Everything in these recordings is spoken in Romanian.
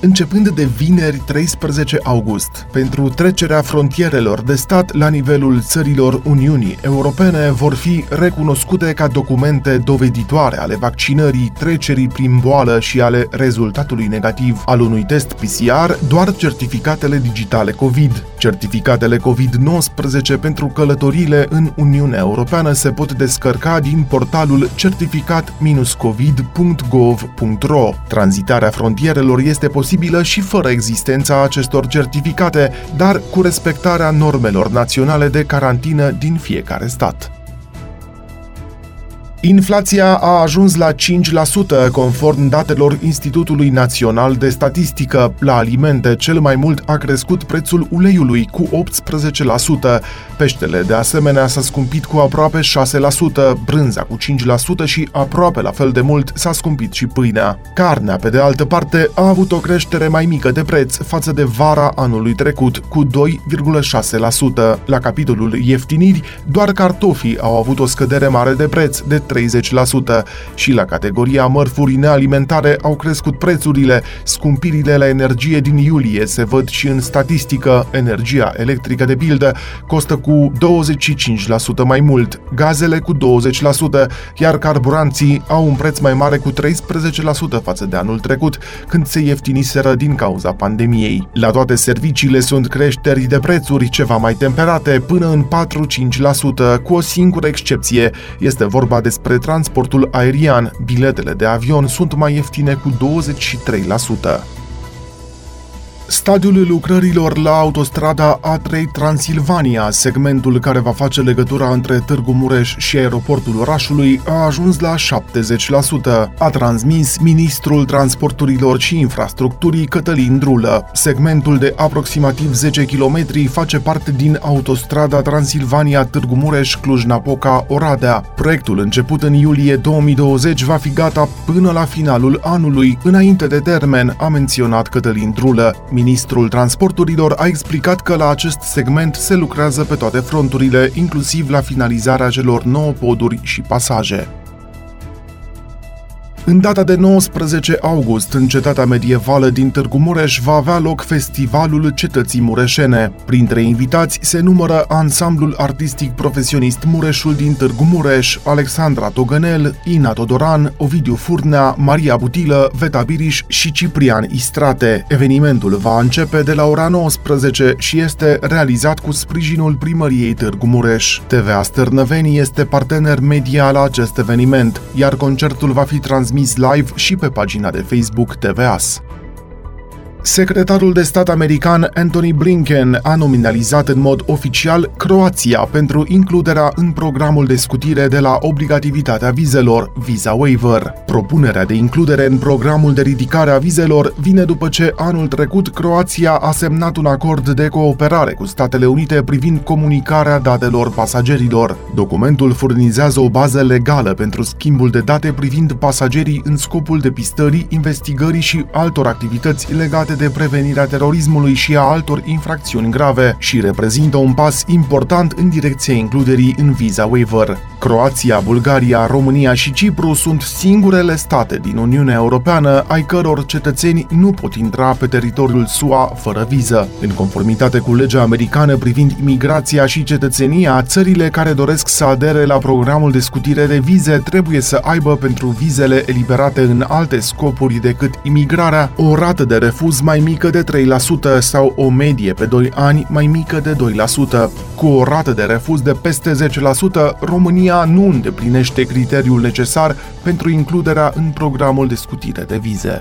începând de vineri 13 august. Pentru trecerea frontierelor de stat la nivelul țărilor Uniunii Europene vor fi recunoscute ca documente doveditoare ale vaccinării, trecerii prin boală și ale rezultatului negativ al unui test PCR doar certificatele digitale COVID. Certificatele COVID-19 pentru călătorile în Uniunea Europeană se pot descărca din portalul certificat-covid.gov.ro. Tranzitarea frontierelor este posibilă posibilă și fără existența acestor certificate, dar cu respectarea normelor naționale de carantină din fiecare stat. Inflația a ajuns la 5%, conform datelor Institutului Național de Statistică. La alimente, cel mai mult a crescut prețul uleiului cu 18%. Peștele, de asemenea, s-a scumpit cu aproape 6%, brânza cu 5% și aproape la fel de mult s-a scumpit și pâinea. Carnea, pe de altă parte, a avut o creștere mai mică de preț față de vara anului trecut, cu 2,6%. La capitolul ieftiniri, doar cartofii au avut o scădere mare de preț de 30% și la categoria mărfuri nealimentare au crescut prețurile. Scumpirile la energie din iulie se văd și în statistică. Energia electrică, de pildă, costă cu 25% mai mult, gazele cu 20%, iar carburanții au un preț mai mare cu 13% față de anul trecut, când se ieftiniseră din cauza pandemiei. La toate serviciile sunt creșteri de prețuri ceva mai temperate, până în 4-5%, cu o singură excepție. Este vorba despre despre transportul aerian, biletele de avion sunt mai ieftine cu 23%. Stadiul lucrărilor la autostrada A3 Transilvania, segmentul care va face legătura între Târgu Mureș și aeroportul orașului, a ajuns la 70%, a transmis ministrul transporturilor și infrastructurii Cătălin Drulă. Segmentul de aproximativ 10 km face parte din autostrada Transilvania Târgu Mureș Cluj-Napoca Oradea. Proiectul început în iulie 2020 va fi gata până la finalul anului, înainte de termen, a menționat Cătălin Drulă. Ministrul Transporturilor a explicat că la acest segment se lucrează pe toate fronturile, inclusiv la finalizarea celor 9 poduri și pasaje. În data de 19 august, în cetatea medievală din Târgu Mureș, va avea loc Festivalul Cetății Mureșene. Printre invitați se numără ansamblul artistic profesionist Mureșul din Târgu Mureș, Alexandra Togănel, Ina Todoran, Ovidiu Furnea, Maria Butilă, Veta Biriș și Ciprian Istrate. Evenimentul va începe de la ora 19 și este realizat cu sprijinul primăriei Târgu Mureș. TVA Stârnăveni este partener media la acest eveniment, iar concertul va fi transmis transmis live și pe pagina de Facebook TVAS. Secretarul de stat american Anthony Blinken a nominalizat în mod oficial Croația pentru includerea în programul de scutire de la obligativitatea vizelor, Visa Waiver. Propunerea de includere în programul de ridicare a vizelor vine după ce anul trecut Croația a semnat un acord de cooperare cu Statele Unite privind comunicarea datelor pasagerilor. Documentul furnizează o bază legală pentru schimbul de date privind pasagerii în scopul depistării, investigării și altor activități legate legate de prevenirea terorismului și a altor infracțiuni grave și reprezintă un pas important în direcția includerii în Visa Waiver. Croația, Bulgaria, România și Cipru sunt singurele state din Uniunea Europeană ai căror cetățeni nu pot intra pe teritoriul SUA fără viză. În conformitate cu legea americană privind imigrația și cetățenia, țările care doresc să adere la programul de scutire de vize trebuie să aibă pentru vizele eliberate în alte scopuri decât imigrarea o rată de refuz mai mică de 3% sau o medie pe 2 ani mai mică de 2%. Cu o rată de refuz de peste 10%, România nu îndeplinește criteriul necesar pentru includerea în programul de scutire de vize.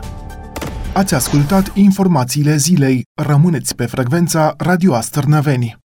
Ați ascultat informațiile zilei. Rămâneți pe frecvența Radio Astărnăveni.